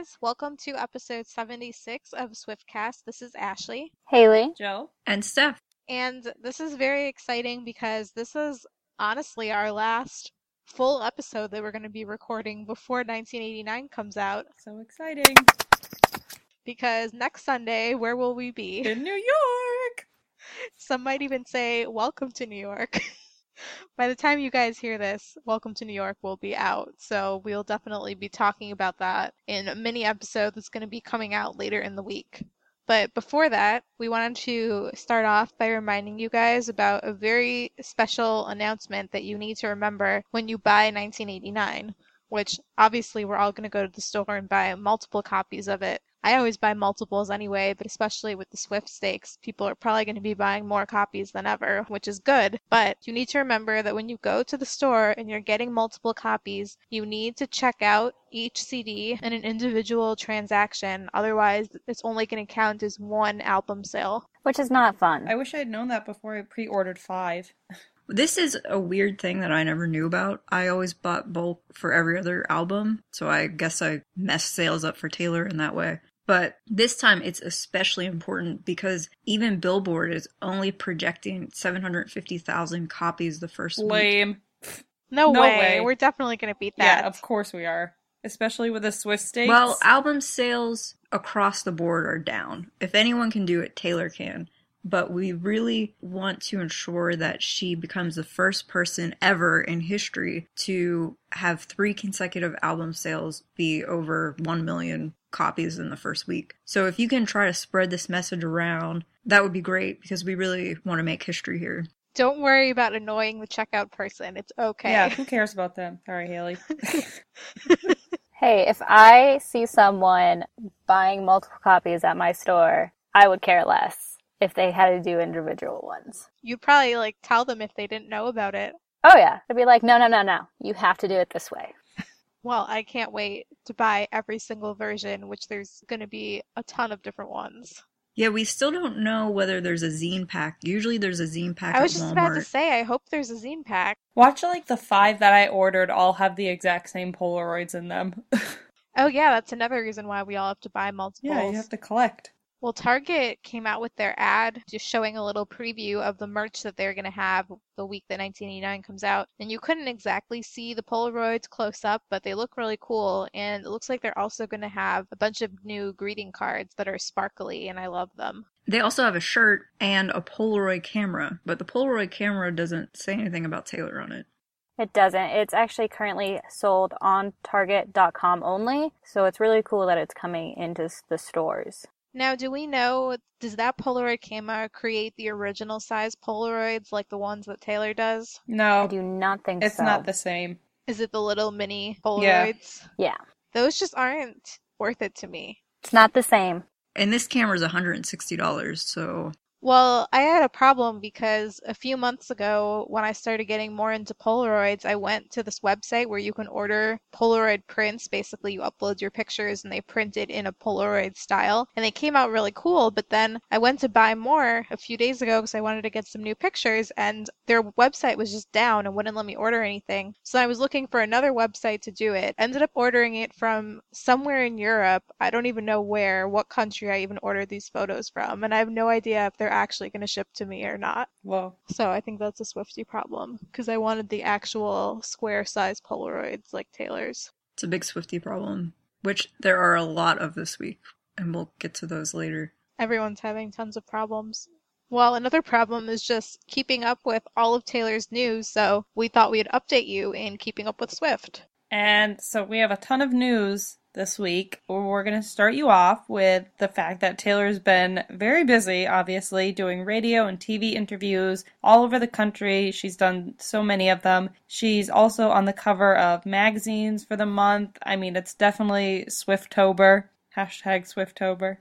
guys, welcome to episode 76 of Swiftcast. This is Ashley, Haley. Joe. And Steph. and this is very exciting because this is honestly our last full episode that we're going to be recording before 1989 comes out. So exciting. Because next Sunday, where will we be? In New York. Some might even say, Welcome to New York. By the time you guys hear this, Welcome to New York will be out. So we'll definitely be talking about that in a mini episode that's going to be coming out later in the week. But before that, we wanted to start off by reminding you guys about a very special announcement that you need to remember when you buy 1989, which obviously we're all going to go to the store and buy multiple copies of it. I always buy multiples anyway, but especially with the Swift stakes, people are probably going to be buying more copies than ever, which is good. But you need to remember that when you go to the store and you're getting multiple copies, you need to check out each CD in an individual transaction. Otherwise, it's only going to count as one album sale. Which is not fun. I wish I had known that before I pre-ordered five. This is a weird thing that I never knew about. I always bought bulk for every other album, so I guess I messed sales up for Taylor in that way. But this time it's especially important because even Billboard is only projecting 750,000 copies the first week. Lame. No, No way. way. We're definitely going to beat that. Yeah, of course we are. Especially with the Swift stakes. Well, album sales across the board are down. If anyone can do it, Taylor can. But we really want to ensure that she becomes the first person ever in history to have three consecutive album sales be over 1 million copies in the first week. So if you can try to spread this message around, that would be great because we really want to make history here. Don't worry about annoying the checkout person. It's okay. yeah, who cares about them? Sorry, Haley. Hey, if I see someone buying multiple copies at my store, I would care less if they had to do individual ones. You'd probably like tell them if they didn't know about it. Oh yeah, I'd be like, no, no, no, no. You have to do it this way. Well, I can't wait to buy every single version, which there's going to be a ton of different ones. Yeah, we still don't know whether there's a zine pack. Usually there's a zine pack I was at just Walmart. about to say, I hope there's a zine pack. Watch like the five that I ordered all have the exact same Polaroids in them. Oh, yeah, that's another reason why we all have to buy multiples. yeah, you have to collect. Well, Target came out with their ad just showing a little preview of the merch that they're going to have the week that 1989 comes out. And you couldn't exactly see the Polaroids close up, but they look really cool. And it looks like they're also going to have a bunch of new greeting cards that are sparkly, and I love them. They also have a shirt and a Polaroid camera, but the Polaroid camera doesn't say anything about Taylor on it. It doesn't. It's actually currently sold on Target.com only, so it's really cool that it's coming into the stores. Now, do we know, does that Polaroid camera create the original size Polaroids like the ones that Taylor does? No. I do not think it's so. It's not the same. Is it the little mini Polaroids? Yeah, yeah. Those just aren't worth it to me. it's not the same. And this camera's $160, so Well, I had a problem because a few months ago, when I started getting more into Polaroids, I went to this website where you can order Polaroid prints. Basically, you upload your pictures and they print it in a Polaroid style. And they came out really cool. But then I went to buy more a few days ago because I wanted to get some new pictures, and their website was just down and wouldn't let me order anything. So I was looking for another website to do it. Ended up ordering it from somewhere in Europe. I don't even know where, what country I even ordered these photos from. And I have no idea if they're actually going to ship to me or not. Well, So I think that's a Swiftie problem because I wanted the actual square size Polaroids like Taylor's. it's a big Swiftie problem, which there are a lot of this week, and we'll get to those later. Everyone's having tons of problems. Well, another problem is just keeping up with all of Taylor's news, so we thought we'd update you in keeping up with Swift. And so we have a ton of news this week. We're going to start you off with the fact that Taylor's been very busy, obviously, doing radio and TV interviews all over the country. She's done so many of them. She's also on the cover of magazines for the month. I mean, it's definitely Swiftober. Hashtag Swiftober.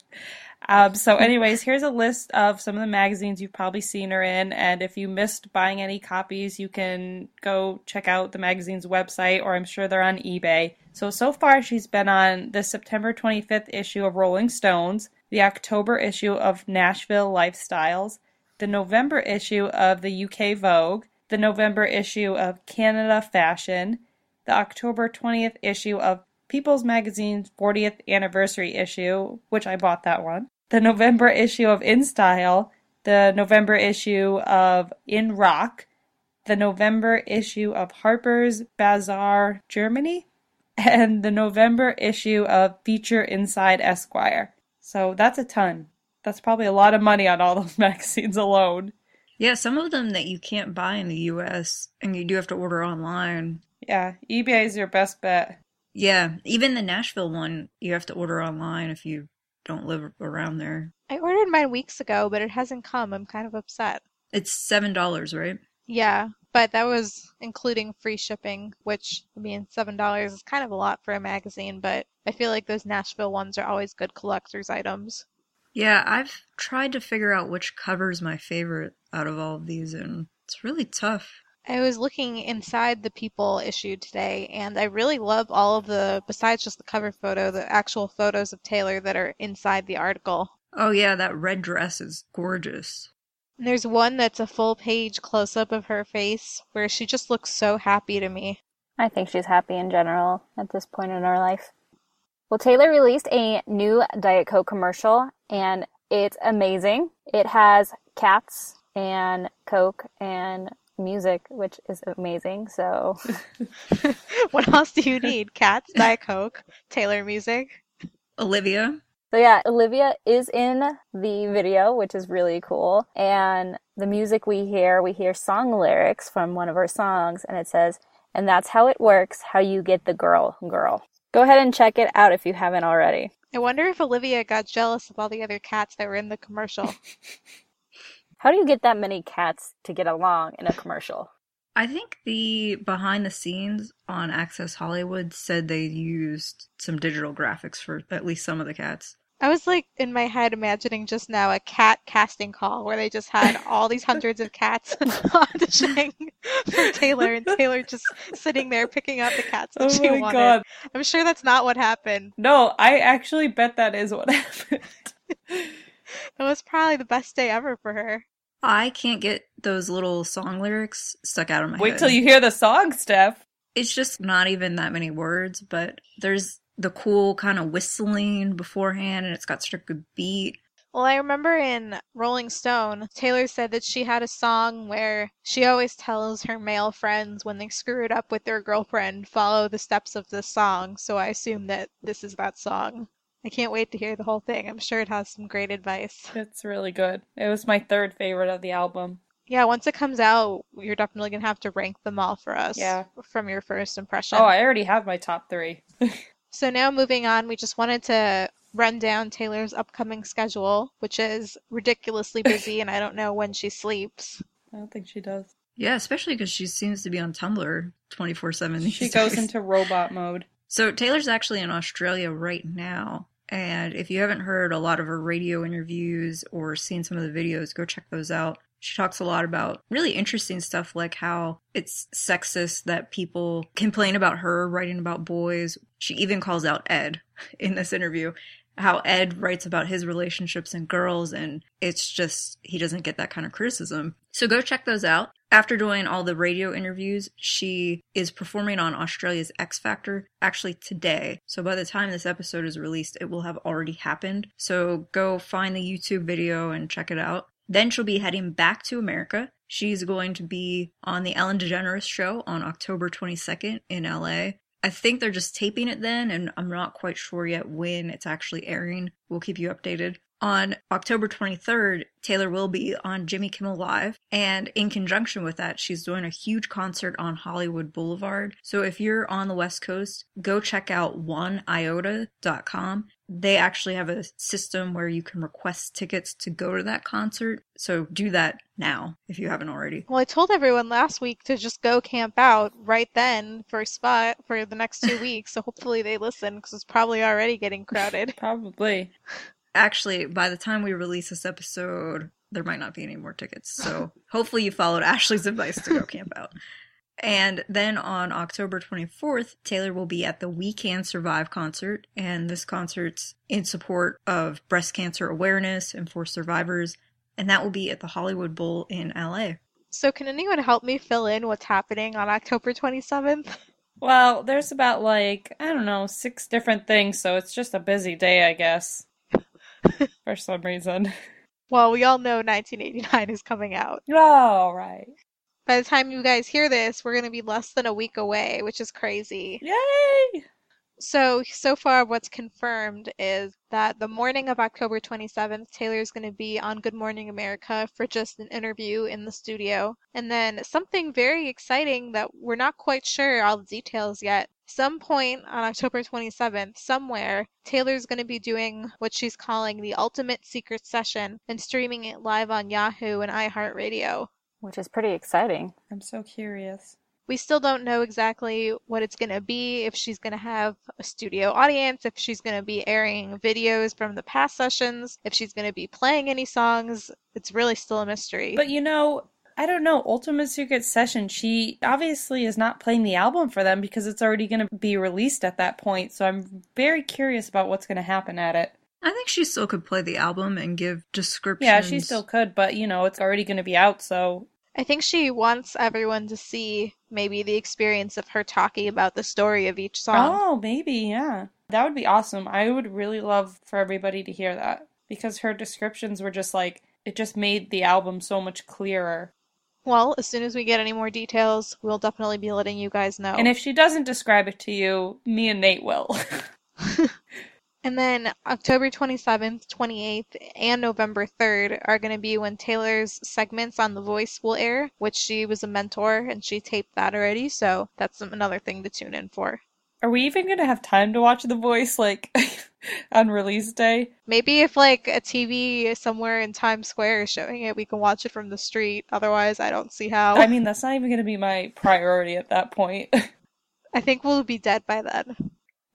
Um, so, anyways, here's a list of some of the magazines you've probably seen her in. And if you missed buying any copies, you can go check out the magazine's website, or I'm sure they're on eBay. So, so far, she's been on the September 25th issue of Rolling Stones, the October issue of Nashville Lifestyles, the November issue of the UK Vogue, the November issue of Canada Fashion, the October 20th issue of People's Magazine's 40th anniversary issue, which I bought that one, the November issue of In Style, the November issue of In Rock, the November issue of Harper's Bazaar Germany, and the November issue of Feature Inside Esquire. So that's a ton. That's probably a lot of money on all those magazines alone. Yeah, some of them that you can't buy in the US and you do have to order online. Yeah, eBay is your best bet. Yeah, even the Nashville one you have to order online if you don't live around there. I ordered mine weeks ago, but it hasn't come. I'm kind of upset. It's $7, right? Yeah, but that was including free shipping, which, I mean, $7 is kind of a lot for a magazine, but I feel like those Nashville ones are always good collector's items. Yeah, I've tried to figure out which cover's my favorite out of all of these, and it's really tough. I was looking inside the People issue today, and I really love all of the, besides just the cover photo, the actual photos of Taylor that are inside the article. Oh, yeah, that red dress is gorgeous. And there's one that's a full page close up of her face where she just looks so happy to me. I think she's happy in general at this point in her life. Well, Taylor released a new Diet Coke commercial and it's amazing. It has cats and Coke and music, which is amazing. So, what else do you need? Cats, Diet Coke, Taylor music. Olivia. So yeah, Olivia is in the video, which is really cool. And the music we hear, we hear song lyrics from one of her songs, and it says, "And that's how it works. How you get the girl, girl." Go ahead and check it out if you haven't already. I wonder if Olivia got jealous of all the other cats that were in the commercial. How do you get that many cats to get along in a commercial? I think the behind the scenes on Access Hollywood said they used some digital graphics for at least some of the cats. I was like in my head imagining just now a cat casting call where they just had all these hundreds of cats auditioning for Taylor and Taylor just sitting there picking out the cats that Oh she my wanted. god. I'm sure that's not what happened. No, I actually bet that is what happened. It was probably the best day ever for her. I can't get those little song lyrics stuck out of my Wait head. till you hear the song, Steph. It's just not even that many words, but there's the cool kind of whistling beforehand, and it's got such a good beat. Well, I remember in Rolling Stone, Taylor said that she had a song where she always tells her male friends when they screw it up with their girlfriend, follow the steps of this song. So I assume that this is that song. I can't wait to hear the whole thing. I'm sure it has some great advice. It's really good. It was my third favorite of the album. Yeah, once it comes out, you're definitely going to have to rank them all for us Yeah. from your first impression. Oh, I already have my top three. So now moving on, we just wanted to run down Taylor's upcoming schedule, which is ridiculously busy, and I don't know when she sleeps. I don't think she does. Yeah, especially because she seems to be on Tumblr 24 7 these She goes into robot mode. So Taylor's actually in Australia right now. And if you haven't heard a lot of her radio interviews or seen some of the videos, go check those out. She talks a lot about really interesting stuff like how it's sexist that people complain about her writing about boys. She even calls out Ed in this interview, how Ed writes about his relationships and girls, and it's just, he doesn't get that kind of criticism. So go check those out. After doing all the radio interviews, she is performing on Australia's X Factor actually today. So by the time this episode is released, it will have already happened. So go find the YouTube video and check it out. Then she'll be heading back to America. She's going to be on the Ellen DeGeneres show on October 22nd in LA. I think they're just taping it then, and I'm not quite sure yet when it's actually airing. We'll keep you updated. On October 23rd, Taylor will be on Jimmy Kimmel Live, and in conjunction with that, she's doing a huge concert on Hollywood Boulevard. So if you're on the West Coast, go check out oneiota.com. They actually have a system where you can request tickets to go to that concert. So do that now if you haven't already. Well, I told everyone last week to just go camp out right then for a spot for the next two weeks, so hopefully they listen because it's probably already getting crowded. Probably. Actually, by the time we release this episode, there might not be any more tickets. So hopefully you followed Ashley's advice to go camp out. And then on October 24th, Taylor will be at the We Can Survive concert. And this concert's in support of breast cancer awareness and for survivors. and that will be at the Hollywood Bowl in LA. So, can anyone help me fill in what's happening on October 27th? Well, there's about like, I don't know, six different things, so it's just a busy day, I guess. For some reason. Well, we all know 1989 is coming out. Oh, right. By the time you guys hear this, we're going to be less than a week away, which is crazy. Yay! So, so far, what's confirmed is that the morning of October 27th, Taylor's going to be on Good Morning America for just an interview in the studio. And then something very exciting that we're not quite sure all the details yet. Some point on October 27th, somewhere, Taylor's going to be doing what she's calling the Ultimate Secret Session and streaming it live on Yahoo and iHeartRadio. Which is pretty exciting. I'm so curious. We still don't know exactly what it's going to be, if she's going to have a studio audience, if she's going to be airing videos from the past sessions, if she's going to be playing any songs. It's really still a mystery. But you know, I don't know. Ultimate Secret Session, she obviously is not playing the album for them because it's already going to be released at that point. So I'm very curious about what's going to happen at it. I think she still could play the album and give descriptions. Yeah, she still could, but you know, it's already going to be out, so I think she wants everyone to see maybe the experience of her talking about the story of each song. Oh, maybe, yeah. That would be awesome. I would really love for everybody to hear that because her descriptions were just like it just made the album so much clearer. Well, as soon as we get any more details, we'll definitely be letting you guys know. And if she doesn't describe it to you, me and Nate will. And then October 27th, 28th, and November 3rd are going to be when Taylor's segments on The Voice will air, which she was a mentor and she taped that already, so that's another thing to tune in for. Are we even going to have time to watch The Voice like on release day? Maybe if like a TV somewhere in Times Square is showing it, we can watch it from the street. Otherwise, I don't see how. I mean, that's not even going to be my priority at that point. I think we'll be dead by then.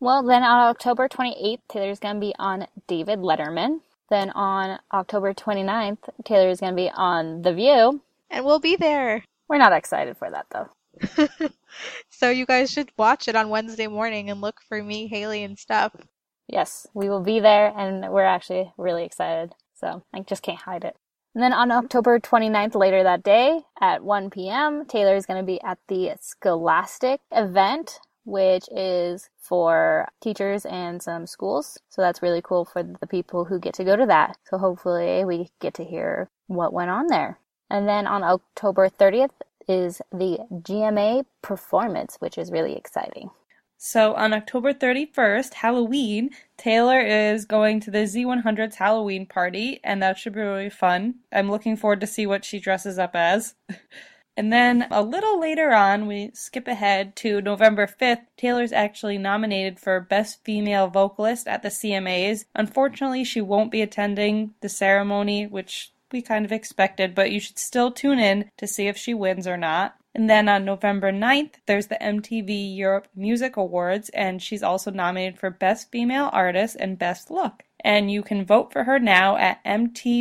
Well, then on October 28th, Taylor's going to be on David Letterman. Then on October 29th, Taylor's going to be on The View. And we'll be there. We're not excited for that though. so you guys should watch it on Wednesday morning and look for me, Haley, and stuff. Yes, we will be there and we're actually really excited. So I just can't hide it. And then on October 29th, later that day at 1 p.m., Taylor is going to be at the Scholastic event which is for teachers and some schools. So that's really cool for the people who get to go to that. So hopefully we get to hear what went on there. And then on October 30th is the GMA performance, which is really exciting. So on October 31st, Halloween, Taylor is going to the Z100's Halloween party, and that should be really fun. I'm looking forward to see what she dresses up as. And then a little later on, we skip ahead to November 5th. Taylor's actually nominated for Best Female Vocalist at the CMAs. Unfortunately, she won't be attending the ceremony, which we kind of expected, but you should still tune in to see if she wins or not. And then on November 9th, there's the MTV Europe Music Awards, and she's also nominated for Best Female Artist and Best Look and you can vote for her now at mtvema.com.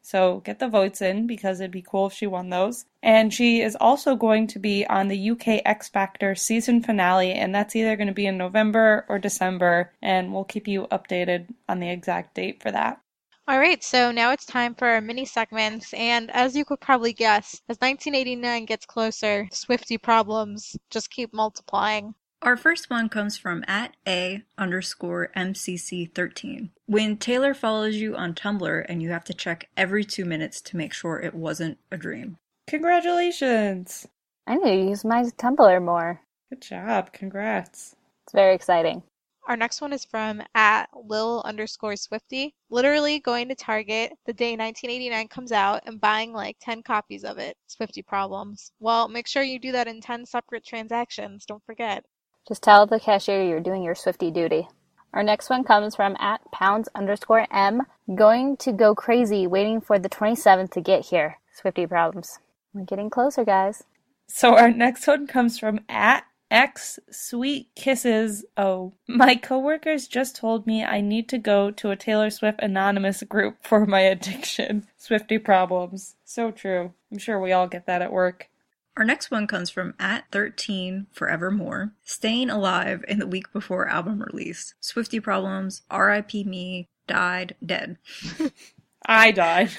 So get the votes in because it'd be cool if she won those. And she is also going to be on the UK X Factor season finale, and that's either going to be in November or December, and we'll keep you updated on the exact date for that. All right, so now it's time for our mini segments, and as you could probably guess, as 1989 gets closer, Swiftie problems just keep multiplying. Our first one comes from at A underscore MCC13. When Taylor follows you on Tumblr and you have to check every two minutes to make sure it wasn't a dream. Congratulations! I need to use my Tumblr more. Good job. Congrats. It's very exciting. Our next one is from at Lil underscore Swiftie. Literally going to Target the day 1989 comes out and buying like 10 copies of it. Swiftie problems. Well, make sure you do that in 10 separate transactions. Don't forget. Just tell the cashier you're doing your Swiftie duty. Our next one comes from at pounds underscore M. Going to go crazy waiting for the 27th to get here. Swifty problems. We're getting closer, guys. So our next one comes from at X Sweet Kisses. Oh, my coworkers just told me I need to go to a Taylor Swift anonymous group for my addiction. Swiftie problems. So true. I'm sure we all get that at work. Our next one comes from at 13 forevermore. Staying alive in the week before album release. Swiftie problems, RIP me, died, dead. I died.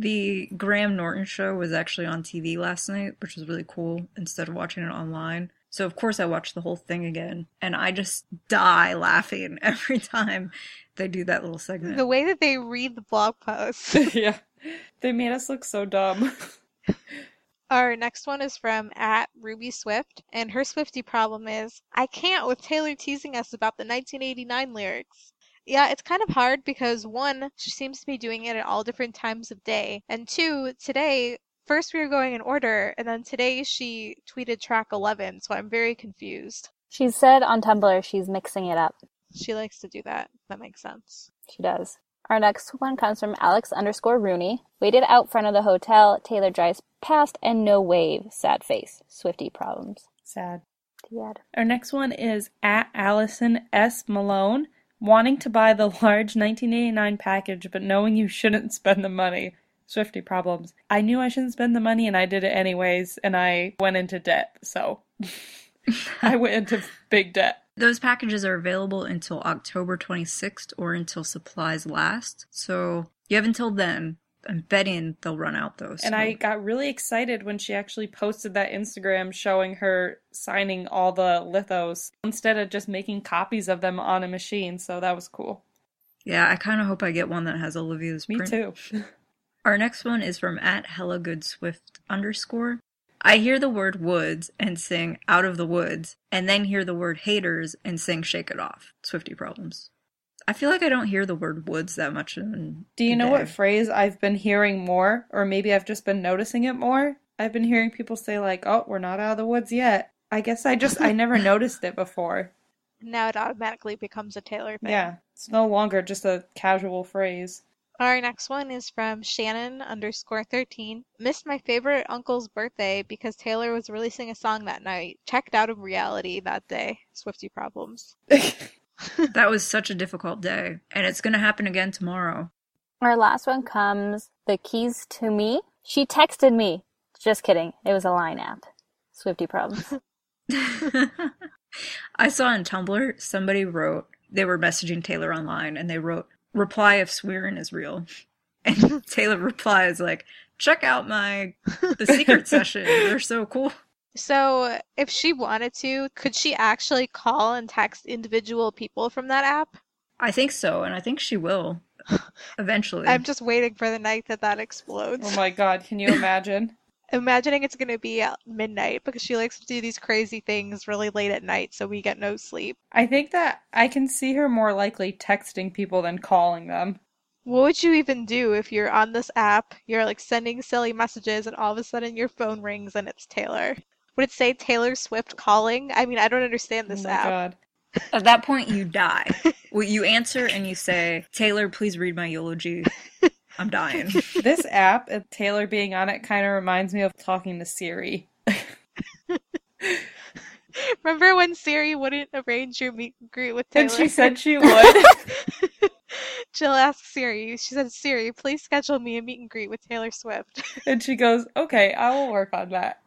The Graham Norton show was actually on TV last night, which was really cool instead of watching it online. So, of course, I watched the whole thing again, and I just die laughing every time they do that little segment. The way that they read the blog posts. yeah. They made us look so dumb. Our next one is from at Ruby Swift, and her Swiftie problem is I can't with Taylor teasing us about the 1989 lyrics. Yeah, it's kind of hard because one, she seems to be doing it at all different times of day, and two, today, first we were going in order, and then today she tweeted track 11, so I'm very confused. She said on Tumblr she's mixing it up. She likes to do that. That makes sense. She does. Our next one comes from Alex underscore Rooney. Waited out front of the hotel. Taylor drives past and no wave. Sad face. Swiftie problems. Sad. The ad. Our next one is at Allison S. Malone, wanting to buy the large 1989 package, but knowing you shouldn't spend the money. Swiftie problems. I knew I shouldn't spend the money and I did it anyways, and I went into debt, so. I went into big debt. Those packages are available until October 26th or until supplies last. So you have until then. I'm betting they'll run out though. And I got really excited when she actually posted that Instagram showing her signing all the lithos instead of just making copies of them on a machine. So that was cool. yeah, I kind of hope I get one that has Olivia's Me print. too. Our next one is from at Hella Good Swift underscore. I hear the word woods and sing out of the woods, and then hear the word haters and sing shake it off. Swiftie problems. I feel like I don't hear the word woods that much in Do you know day. what phrase I've been hearing more, or maybe I've just been noticing it more? I've been hearing people say, like, oh, we're not out of the woods yet. I guess I just, I never noticed it before. Now it automatically becomes a Taylor thing. Yeah, it's no longer just a casual phrase. Our next one is from Shannon underscore 13. Missed my favorite uncle's birthday because Taylor was releasing a song that night. Checked out of reality that day. Swiftie problems. That was such a difficult day, and it's gonna happen again tomorrow. Our last one comes the keys to me. She texted me. Just kidding. It was a line app. Swiftie problems. I saw on Tumblr somebody wrote they were messaging Taylor online and they wrote reply if swearing is real. And Taylor replies like, check out my the secret session. They're so cool. So, if she wanted to, could she actually call and text individual people from that app? I think so, and I think she will eventually. I'm just waiting for the night that that explodes. Oh my god, can you imagine? Imagining it's going to be at midnight because she likes to do these crazy things really late at night so we get no sleep. I think that I can see her more likely texting people than calling them. What would you even do if you're on this app, you're like sending silly messages, and all of a sudden your phone rings and it's Taylor? Would it say Taylor Swift calling? I mean, I don't understand this oh my app. god. At that point, you die. well, you answer and you say, Taylor, please read my eulogy. I'm dying. This app, Taylor being on it, kind of reminds me of talking to Siri. Remember when Siri wouldn't arrange your meet and greet with Taylor? And she said she would. Jill asked Siri. She said, "Siri, please schedule me a meet and greet with Taylor Swift." and she goes, okay, I will work on that.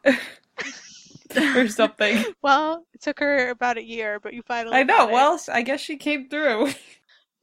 or something. well, it took her about a year, but you finally. I know. Well, I guess she came through.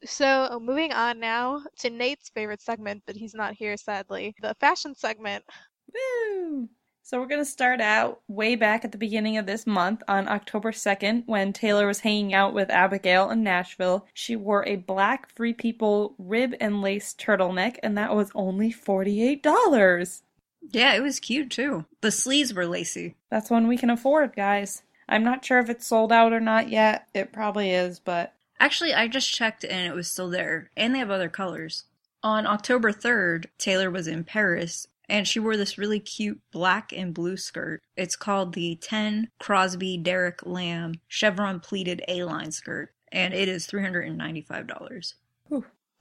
So moving on now to Nate's favorite segment, but he's not here sadly. The fashion segment. Woo! So we're going to start out way back at the beginning of this month on October 2nd when Taylor was hanging out with Abigail in Nashville. She wore a black Free People rib and lace turtleneck and that was only $48. Yeah, it was cute too. The sleeves were lacy. That's one we can afford, guys. I'm not sure if it's sold out or not yet. It probably is, but Actually, I just checked and it was still there, and they have other colors. On October 3rd, Taylor was in Paris and she wore this really cute black and blue skirt. It's called the 10 Crosby Derek Lam chevron pleated A line skirt, and it is $395.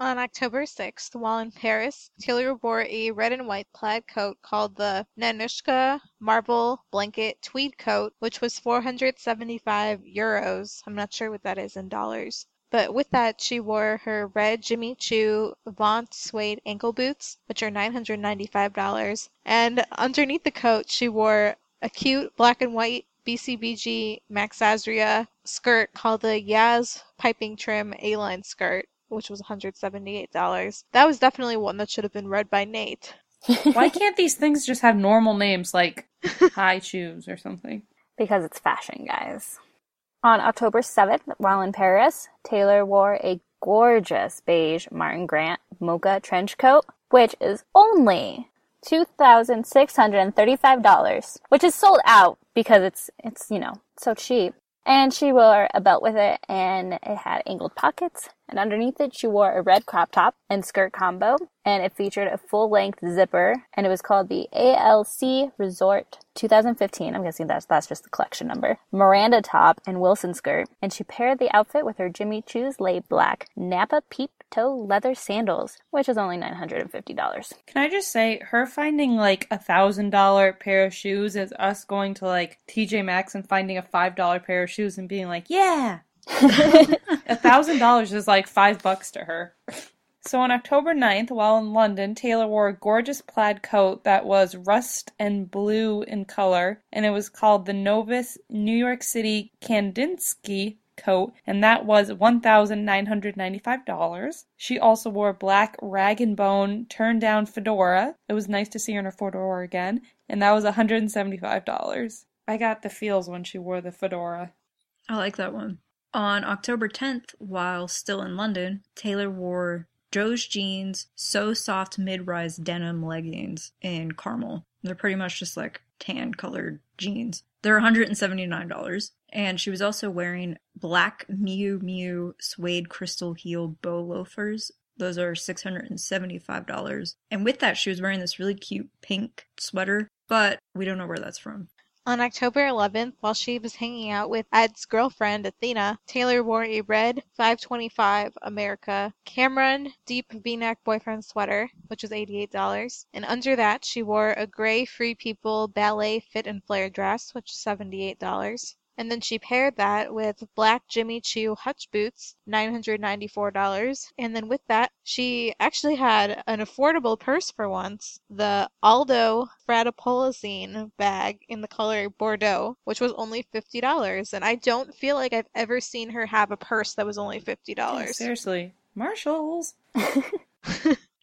On October 6th, while in Paris, Taylor wore a red and white plaid coat called the Nanushka Marble Blanket Tweed Coat, which was 475 euros. I'm not sure what that is in dollars. But with that, she wore her red Jimmy Choo Vaunt suede ankle boots, which are $995. And underneath the coat, she wore a cute black and white BCBG Max Azria skirt called the Yaz Piping Trim A-line skirt which was $178. That was definitely one that should have been read by Nate. Why can't these things just have normal names like high shoes or something? because it's fashion, guys. On October 7th, while in Paris, Taylor wore a gorgeous beige Martin Grant mocha trench coat, which is only $2,635, which is sold out because it's, it's, you know, so cheap. And she wore a belt with it and it had angled pockets. And underneath it, she wore a red crop top and skirt combo. And it featured a full length zipper and it was called the ALC Resort 2015. I'm guessing that's, that's just the collection number. Miranda top and Wilson skirt. And she paired the outfit with her Jimmy Choo's laid black Napa peep toe leather sandals, which is only $950. Can I just say, her finding like a thousand dollar pair of shoes is us going to like TJ Maxx and finding a five dollar pair of shoes and being like, yeah, a thousand dollars is like five bucks to her. So on October 9th, while in London, Taylor wore a gorgeous plaid coat that was rust and blue in color, and it was called the Novus New York City Kandinsky coat, and that was $1,995. She also wore a black rag and bone turn down fedora. It was nice to see her in her fedora again, and that was $175. I got the feels when she wore the fedora. I like that one. On October 10th, while still in London, Taylor wore Joe's jeans, so soft mid rise denim leggings in caramel. They're pretty much just like tan colored jeans. They're $179. And she was also wearing black Miu Miu suede crystal heel bow loafers. Those are $675. And with that, she was wearing this really cute pink sweater, but we don't know where that's from. On October 11th, while she was hanging out with Ed's girlfriend, Athena, Taylor wore a red 525 America Cameron deep v-neck boyfriend sweater, which was $88. And under that, she wore a gray Free People ballet fit and flare dress, which is $78. And then she paired that with black Jimmy Choo Hutch boots, $994. And then with that, she actually had an affordable purse for once, the Aldo Fratapolacine bag in the color Bordeaux, which was only $50. And I don't feel like I've ever seen her have a purse that was only $50. Seriously. Marshalls.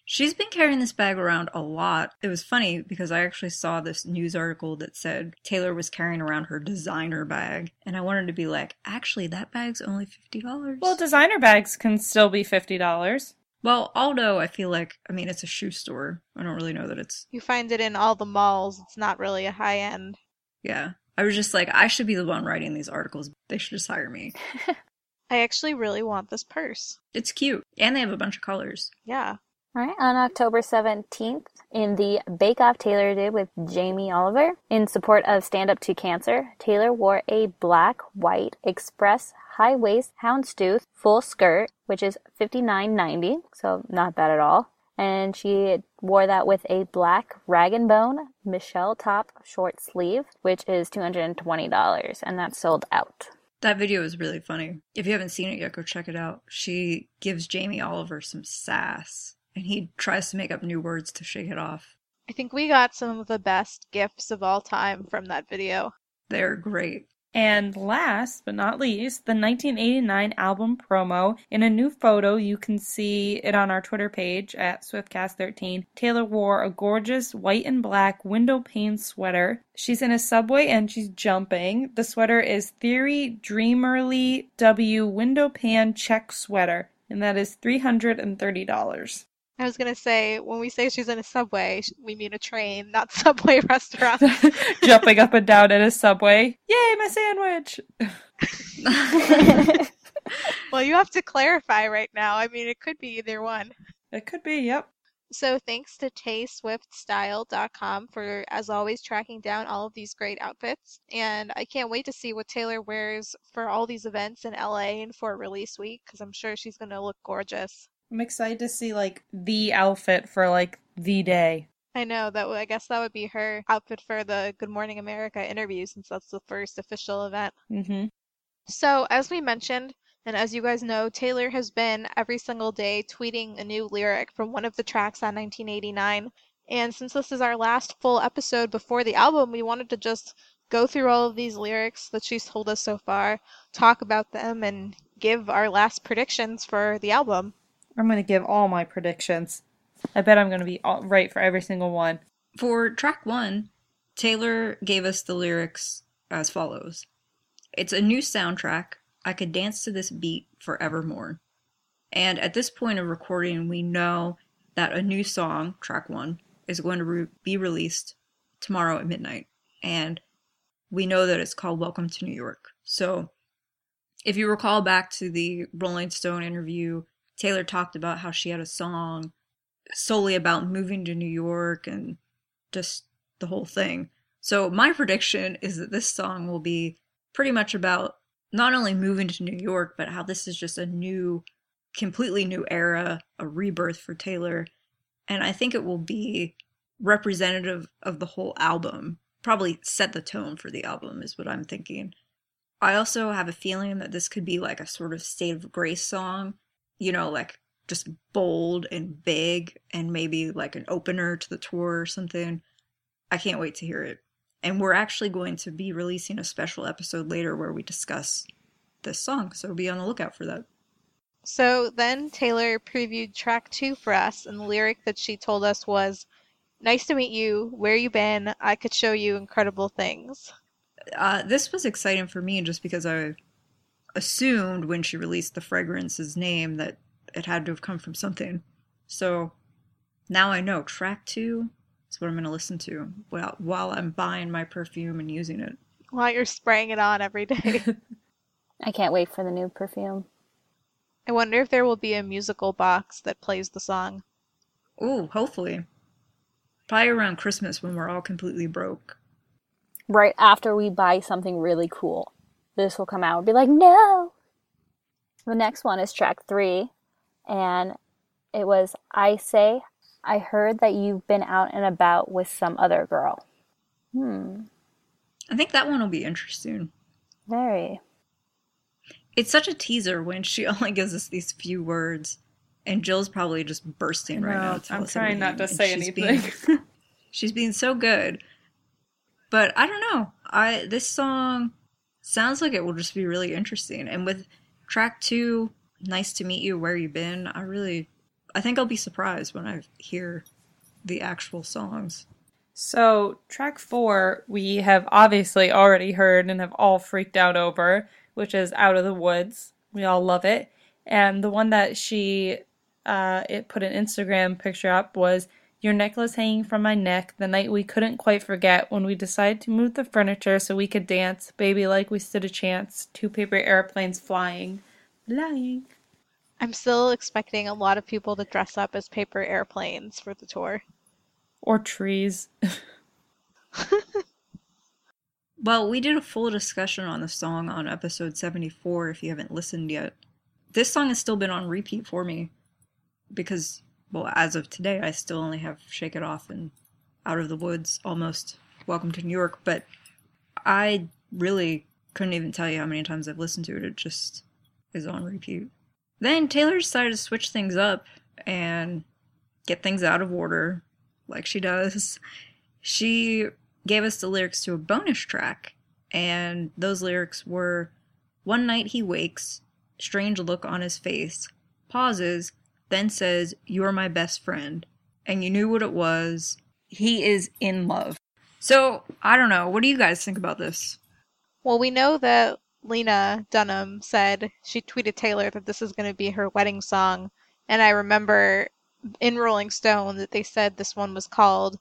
She's been carrying this bag around a lot. It was funny because I actually saw this news article that said Taylor was carrying around her designer bag. And I wanted to be like, actually, that bag's only $50. Well, designer bags can still be $50. Well, although I feel like, I mean, it's a shoe store. I don't really know that it's, You find it in all the malls. It's not really a high end. yeah. I was just like, I should be the one writing these articles. They should just hire me. I actually really want this purse. It's cute. And they have a bunch of colors. Yeah. All right, on October 17th, in the Bake Off Taylor did with Jamie Oliver, in support of Stand Up to Cancer, Taylor wore a black, white, express, high waist, houndstooth, full skirt, which is $59.90, so not bad at all. And she wore that with a black rag and bone Michelle top short sleeve, which is $220, and that's sold out. That video is really funny. If you haven't seen it yet, go check it out. She gives Jamie Oliver some sass, and he tries to make up new words to shake it off. I think we got some of the best gifts of all time from that video. They're great. And last but not least, the 1989 album promo. In a new photo, you can see it on our Twitter page at SwiftCast13. Taylor wore a gorgeous white and black window pane sweater. She's in a subway and she's jumping. The sweater is Theory Dreamerly W window pan check sweater, and that is $330. I was gonna say when we say she's in a subway, we mean a train, not subway restaurant. Jumping up and down in a subway. Yay, my sandwich! well, you have to clarify right now. I mean, it could be either one. It could be, yep. So thanks to tayswiftstyle.com for, as always, tracking down all of these great outfits. And I can't wait to see what Taylor wears for all these events in LA and for release week because I'm sure she's gonna look gorgeous. I'm excited to see like the outfit for like the day. I know that. I guess that would be her outfit for the Good Morning America interview since that's the first official event. Mm-hmm. So, as we mentioned, and as you guys know, Taylor has been every single day tweeting a new lyric from one of the tracks on 1989. And since this is our last full episode before the album, we wanted to just go through all of these lyrics that she's told us so far, talk about them, and give our last predictions for the album. I'm going to give all my predictions. I bet I'm going to be right for every single one. For track one, Taylor gave us the lyrics as follows It's a new soundtrack. I could dance to this beat forevermore. And at this point of recording, we know that a new song, track one, is going to re- be released tomorrow at midnight. And we know that it's called Welcome to New York. So if you recall back to the Rolling Stone interview, Taylor talked about how she had a song solely about moving to New York and just the whole thing. So my prediction is that this song will be pretty much about not only moving to New York, but how this is just a new, completely new era, a rebirth for Taylor. And I think it will be representative of the whole album. Probably set the tone for the album, is what I'm thinking. I also have a feeling that this could be like a sort of state of grace song, you know, like just bold and big and maybe like an opener to the tour or something. I can't wait to hear it. And we're actually going to be releasing a special episode later where we discuss this song, so be on the lookout for that. So then Taylor previewed track two for us, and the lyric that she told us was, Nice to meet you. Where you been? I could show you incredible things. Uh, this was exciting for me just because I assumed when she released the fragrance's name that it had to have come from something. So now I know track two is what I'm going to listen to while, while I'm buying my perfume and using it. While you're spraying it on every day. I can't wait for the new perfume. I wonder if there will be a musical box that plays the song. Ooh, hopefully. Probably around Christmas when we're all completely broke. Right after we buy something really cool, this will come out and be like, no! The next one is track three, and it was I Say, I heard that you've been out and about with some other girl. Hmm, I think that one will be interesting. very. It's such a teaser when she only gives us these few words, and Jill's probably just bursting right No, now. to tell I'm trying not to everything, say she's anything. being- she's being so good, but I don't know. I this song sounds like it will just be really interesting, and with track two, "Nice to Meet You," where you been? I really, I think I'll be surprised when I hear the actual songs. So, track four, we have obviously already heard and have all freaked out over, which is Out of the Woods. We all love it. And the one that she uh, it put an Instagram picture up was Your necklace hanging from my neck the night we couldn't quite forget when we decided to move the furniture so we could dance, baby, like we stood a chance. Two paper airplanes flying. Flying. I'm still expecting a lot of people to dress up as paper airplanes for the tour. Or trees. Well, we did a full discussion on the song on episode 74 if you haven't listened yet. This song has still been on repeat for me because, well, as of today, I still only have Shake It Off and Out of the Woods almost Welcome to New York, but I really couldn't even tell you how many times I've listened to it. It just is on repeat. Then Taylor decided to switch things up and get things out of order like she does. She gave us the lyrics to a bonus track, and those lyrics were One night he wakes, strange look on his face, pauses, then says, You're my best friend. And you knew what it was. He is in love. So, I don't know. What do you guys think about this? Well, we know that Lena Dunham said she tweeted Taylor that this is going to be her wedding song, and I remember in Rolling Stone that they said this one was called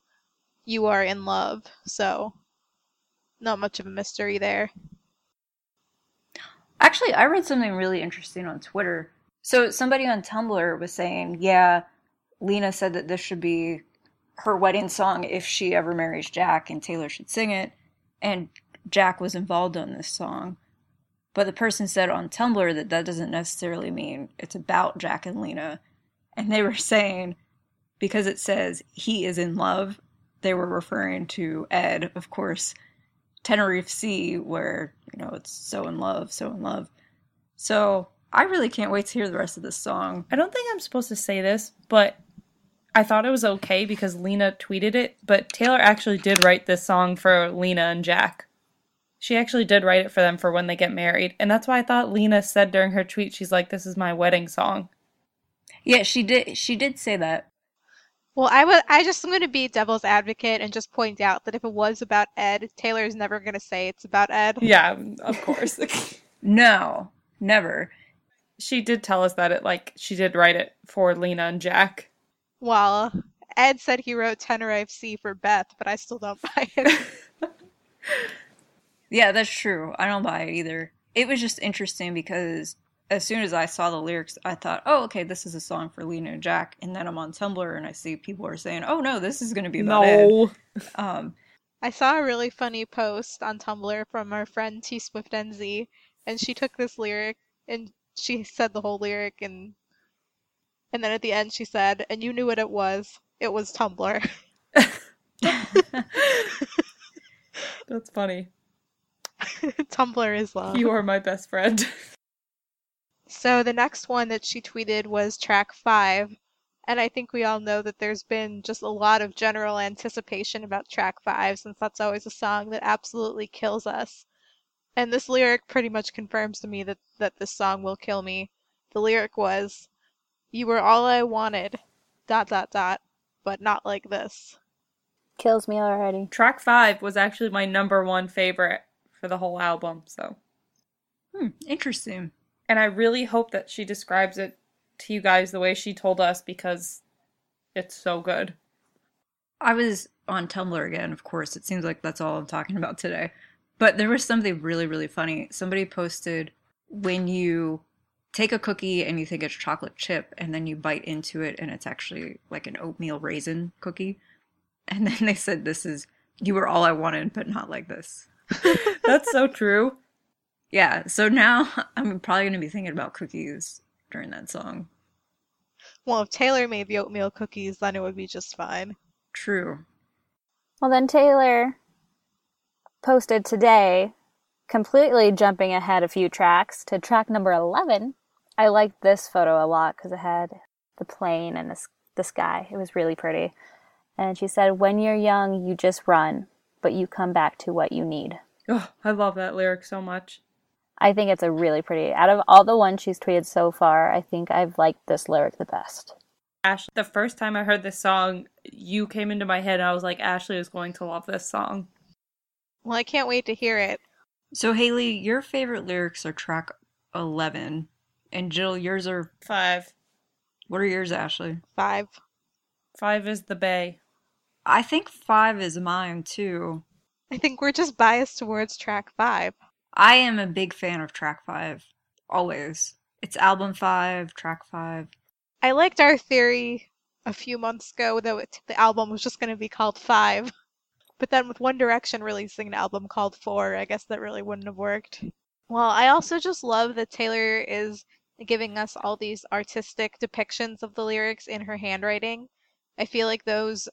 You Are in Love, so not much of a mystery there. Actually, I read something really interesting on Twitter. So somebody on Tumblr was saying, yeah, Lena said that this should be her wedding song if she ever marries Jack and Taylor should sing it. And Jack was involved on this song. But the person said on Tumblr that that doesn't necessarily mean it's about Jack and Lena. And they were saying because it says he is in love, they were referring to Ed, of course, Tenerife Sea, where, you know, it's so in love, so in love. So I really can't wait to hear the rest of this song. I don't think I'm supposed to say this, but I thought it was okay because Lena tweeted it, but Taylor actually did write this song for Lena and Jack. She actually did write it for them for when they get married, and that's why I thought Lena said during her tweet, she's like, This is my wedding song. Yeah, she did. She did say that. Well, I was I just am going to be devil's advocate and just point out that if it was about Ed, Taylor is never going to say it's about Ed. Yeah, of course. No, never. She did tell us that it like she did write it for Lena and Jack. Well, Ed said he wrote Tenerife Sea for Beth, but I still don't buy it. Yeah, that's true. I don't buy it either. It was just interesting because as soon as I saw the lyrics, I thought, oh, okay, this is a song for Lena and Jack. And then I'm on Tumblr and I see people are saying, oh, no, this is going to be about Ed. No. Um, I saw a really funny post on Tumblr from our friend T Swift NZ, and she took this lyric and she said the whole lyric and and then at the end she said, and you knew what it was. It was Tumblr. That's funny. Tumblr is love. You are my best friend. So the next one that she tweeted was track five. And I think we all know that there's been just a lot of general anticipation about track five, since that's always a song that absolutely kills us. And this lyric pretty much confirms to me that, that this song will kill me. The lyric was, You were all I wanted, dot dot dot, but not like this. Kills me already. Track five was actually my number one favorite for the whole album, so. hmm, interesting. And I really hope that she describes it to you guys the way she told us because it's so good. I was on Tumblr again, of course. It seems like that's all I'm talking about today. But there was something really, really funny. Somebody posted when you take a cookie and you think it's chocolate chip, and then you bite into it and it's actually like an oatmeal raisin cookie. And then they said, This is, you were all I wanted, but not like this. That's so true. Yeah, so now I'm probably going to be thinking about cookies during that song. Well, if Taylor made the oatmeal cookies, then it would be just fine. True. Well, then Taylor posted today, completely jumping ahead a few tracks to track number 11. I liked this photo a lot because it had the plane and the, the sky. It was really pretty. And she said, When you're young, you just run, but you come back to what you need. Oh, I love that lyric so much. I think it's a really pretty. Out of all the ones she's tweeted so far, I think I've liked this lyric the best. Ash, the first time I heard this song, you came into my head and I was like, Ashley is going to love this song. Well, I can't wait to hear it. So, Haley, your favorite lyrics are track 11. And Jill, yours are, Five. what are yours, Ashley? Five. Five is the bay. I think five is mine too. I think we're just biased towards track five. I am a big fan of track five, always. It's album five, track five. I liked our theory a few months ago that the album was just going to be called Five. But then with One Direction releasing an album called Four, I guess that really wouldn't have worked. Well, I also just love that Taylor is giving us all these artistic depictions of the lyrics in her handwriting. I feel like those,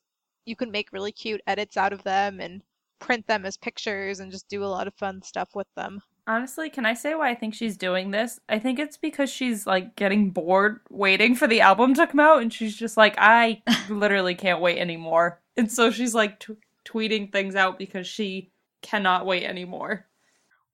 you can make really cute edits out of them and print them as pictures and just do a lot of fun stuff with them. Honestly, can I say why I think she's doing this? I think it's because she's like getting bored waiting for the album to come out and she's just like, I literally can't wait anymore. And so she's like t- tweeting things out because she cannot wait anymore.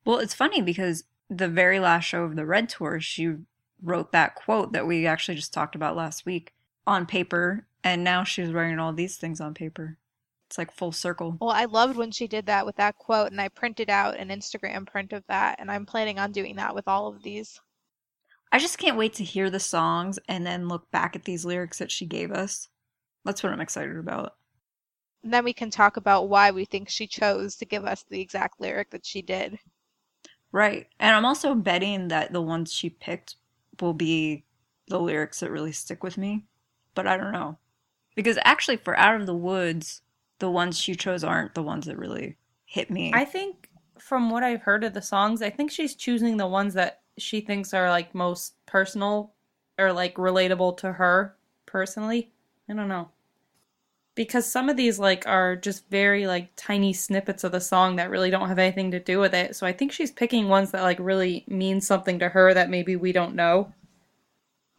Well, it's funny because the very last show of the Red Tour, she wrote that quote that we actually just talked about last week on paper, and now she's writing all these things on paper. It's like full circle. Well, I loved when she did that with that quote, and I printed out an Instagram print of that, and I'm planning on doing that with all of these. I just can't wait to hear the songs and then look back at these lyrics that she gave us. That's what I'm excited about. And then we can talk about why we think she chose to give us the exact lyric that she did. Right. And I'm also betting that the ones she picked will be the lyrics that really stick with me. But I don't know. Because actually, for Out of the Woods, the ones she chose aren't the ones that really hit me. I think from what I've heard of the songs, I think she's choosing the ones that she thinks are like most personal or like relatable to her personally. I don't know. Because some of these like are just very like tiny snippets of the song that really don't have anything to do with it. So I think she's picking ones that like really mean something to her that maybe we don't know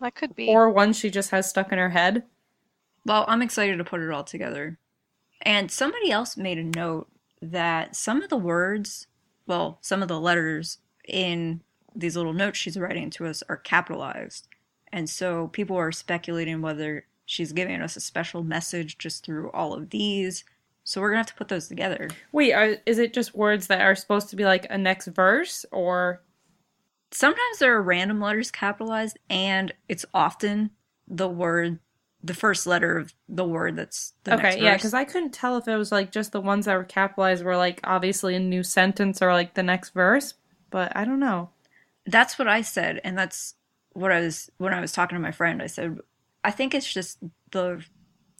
That could be. or ones she just has stuck in her head. Well, I'm excited to put it all together. And somebody else made a note that some of the words, well, some of the letters in these little notes she's writing to us are capitalized. And so people are speculating whether she's giving us a special message just through all of these. So we're going to have to put those together. Wait, are, is it just words that are supposed to be like a next verse or Sometimes there are random letters capitalized, and it's often the word, the first letter of the word that's the next Okay, yeah, cuz I couldn't tell if it was like just the ones that were capitalized were like obviously a new sentence or like the next verse, but I don't know. that's what I said, and that's what I was when I was talking to my friend. I said, I think it's just the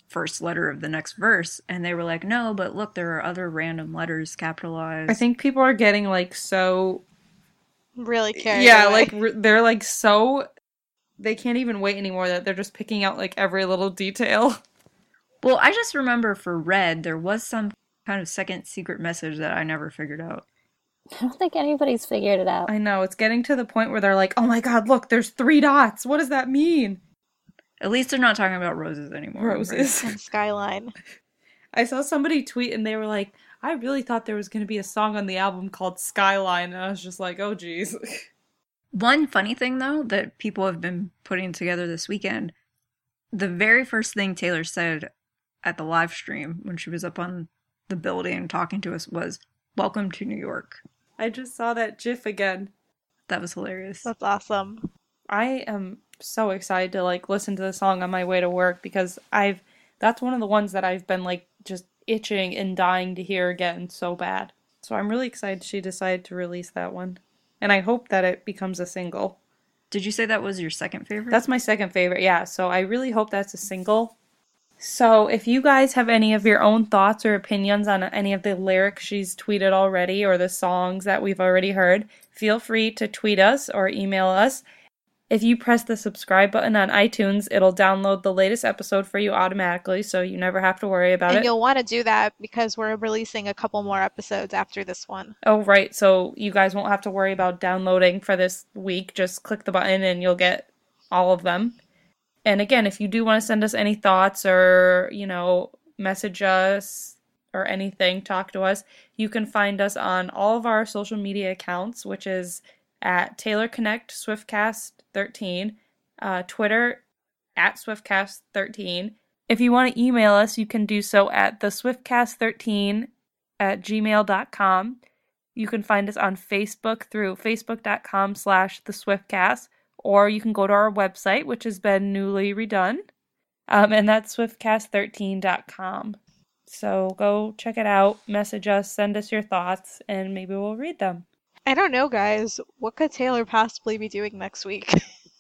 first letter of the next verse, and they were like, no, but look, there are other random letters capitalized. I think people are getting like so Really carried yeah, away. like r- they're like so they can't even wait anymore that they're just picking out like every little detail. Well, I just remember for red, there was some kind of second secret message that I never figured out. I don't think anybody's figured it out. I know it's getting to the point where they're like, "Oh my god, look, there's three dots. What does that mean?" At least they're not talking about roses anymore. Roses. and Skyline. I saw somebody tweet and they were like, "I really thought there was going to be a song on the album called Skyline." And I was just like, "Oh geez." One funny thing, though, that people have been putting together this weekend the very first thing Taylor said at the live stream when she was up on the building talking to us was, Welcome to New York. I just saw that gif again. That was hilarious. That's awesome. I am so excited to like listen to the song on my way to work because I've that's one of the ones that I've been like just itching and dying to hear again so bad. So I'm really excited she decided to release that one. And I hope that it becomes a single. Did you say that was your second favorite? That's my second favorite, yeah. So I really hope that's a single. So if you guys have any of your own thoughts or opinions on any of the lyrics she's tweeted already or the songs that we've already heard, feel free to tweet us or email us. If you press the subscribe button on iTunes, it'll download the latest episode for you automatically, so you never have to worry about And it. you'll want to do that because we're releasing a couple more episodes after this one. Oh, right. So you guys won't have to worry about downloading for this week. Just click the button and you'll get all of them. And again, if you do want to send us any thoughts or, you know, message us or anything, talk to us, you can find us on all of our social media accounts, which is at Taylor Connect Swiftcast 13, uh, Twitter at Swiftcast 13. If you want to email us, you can do so at the Swiftcast13 at gmail.com. You can find us on Facebook through facebook.com slash the Swiftcast, or you can go to our website, which has been newly redone, um, and that's swiftcast13.com. So go check it out, message us, send us your thoughts, and maybe we'll read them. I don't know, guys. What could Taylor possibly be doing next week?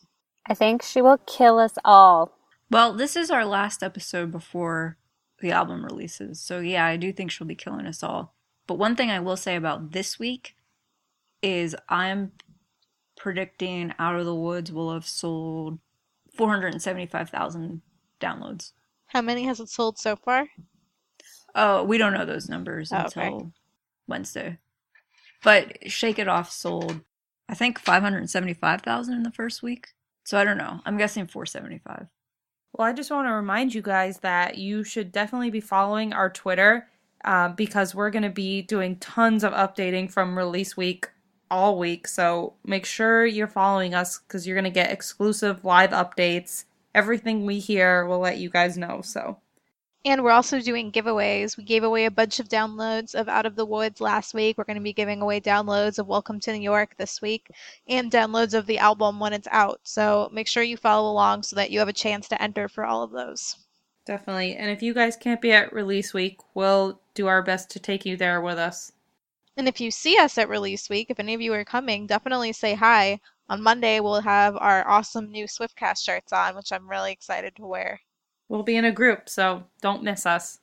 I think she will kill us all. well, this is our last episode before the album releases. So, yeah, I do think she'll be killing us all. But one thing I will say about this week is I'm predicting Out of the Woods will have sold 475,000 downloads. How many has it sold so far? Oh, we don't know those numbers Oh, okay. until Wednesday. But Shake It Off sold, I think, 575,000 in the first week. So I don't know. I'm guessing 475. Well, I just want to remind you guys that you should definitely be following our Twitter uh, because we're going to be doing tons of updating from release week all week. So make sure you're following us because you're going to get exclusive live updates. Everything we hear, we'll let you guys know. So And we're also doing giveaways. We gave away a bunch of downloads of Out of the Woods last week. We're going to be giving away downloads of Welcome to New York this week and downloads of the album when it's out. So make sure you follow along so that you have a chance to enter for all of those. definitely. And if you guys can't be at release week, we'll do our best to take you there with us. And if you see us at release week, if any of you are coming, definitely say hi. On Monday, we'll have our awesome new Swiftcast shirts on, which I'm really excited to wear. We'll be in a group, so don't miss us.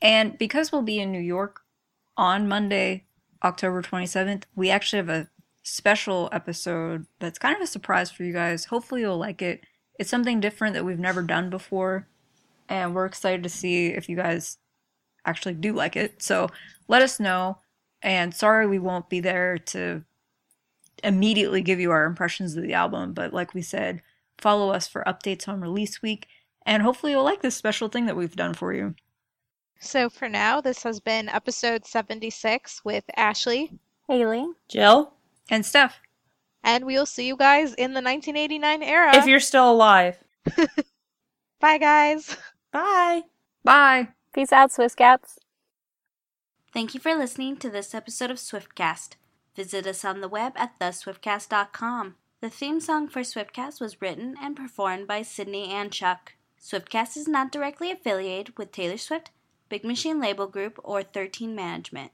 And because we'll be in New York on Monday, October 27th, we actually have a special episode that's kind of a surprise for you guys. Hopefully, you'll like it. It's something different that we've never done before, and we're excited to see if you guys actually do like it. So let us know. And sorry we won't be there to immediately give you our impressions of the album, but like we said, follow us for updates on release week, and hopefully you'll like this special thing that we've done for you. So for now, this has been episode 76 with Ashley. Haley. Jill? And Steph. And we'll see you guys in the 1989 era. If you're still alive. Bye, guys. Bye. Bye. Peace out, Swiss Cats. Thank you for listening to this episode of Swiftcast. Visit us on the web at theswiftcast.com. The theme song for Swiftcast was written and performed by Sydney and Chuck. Swiftcast is not directly affiliated with Taylor Swift, Big Machine Label Group, or 13 Management.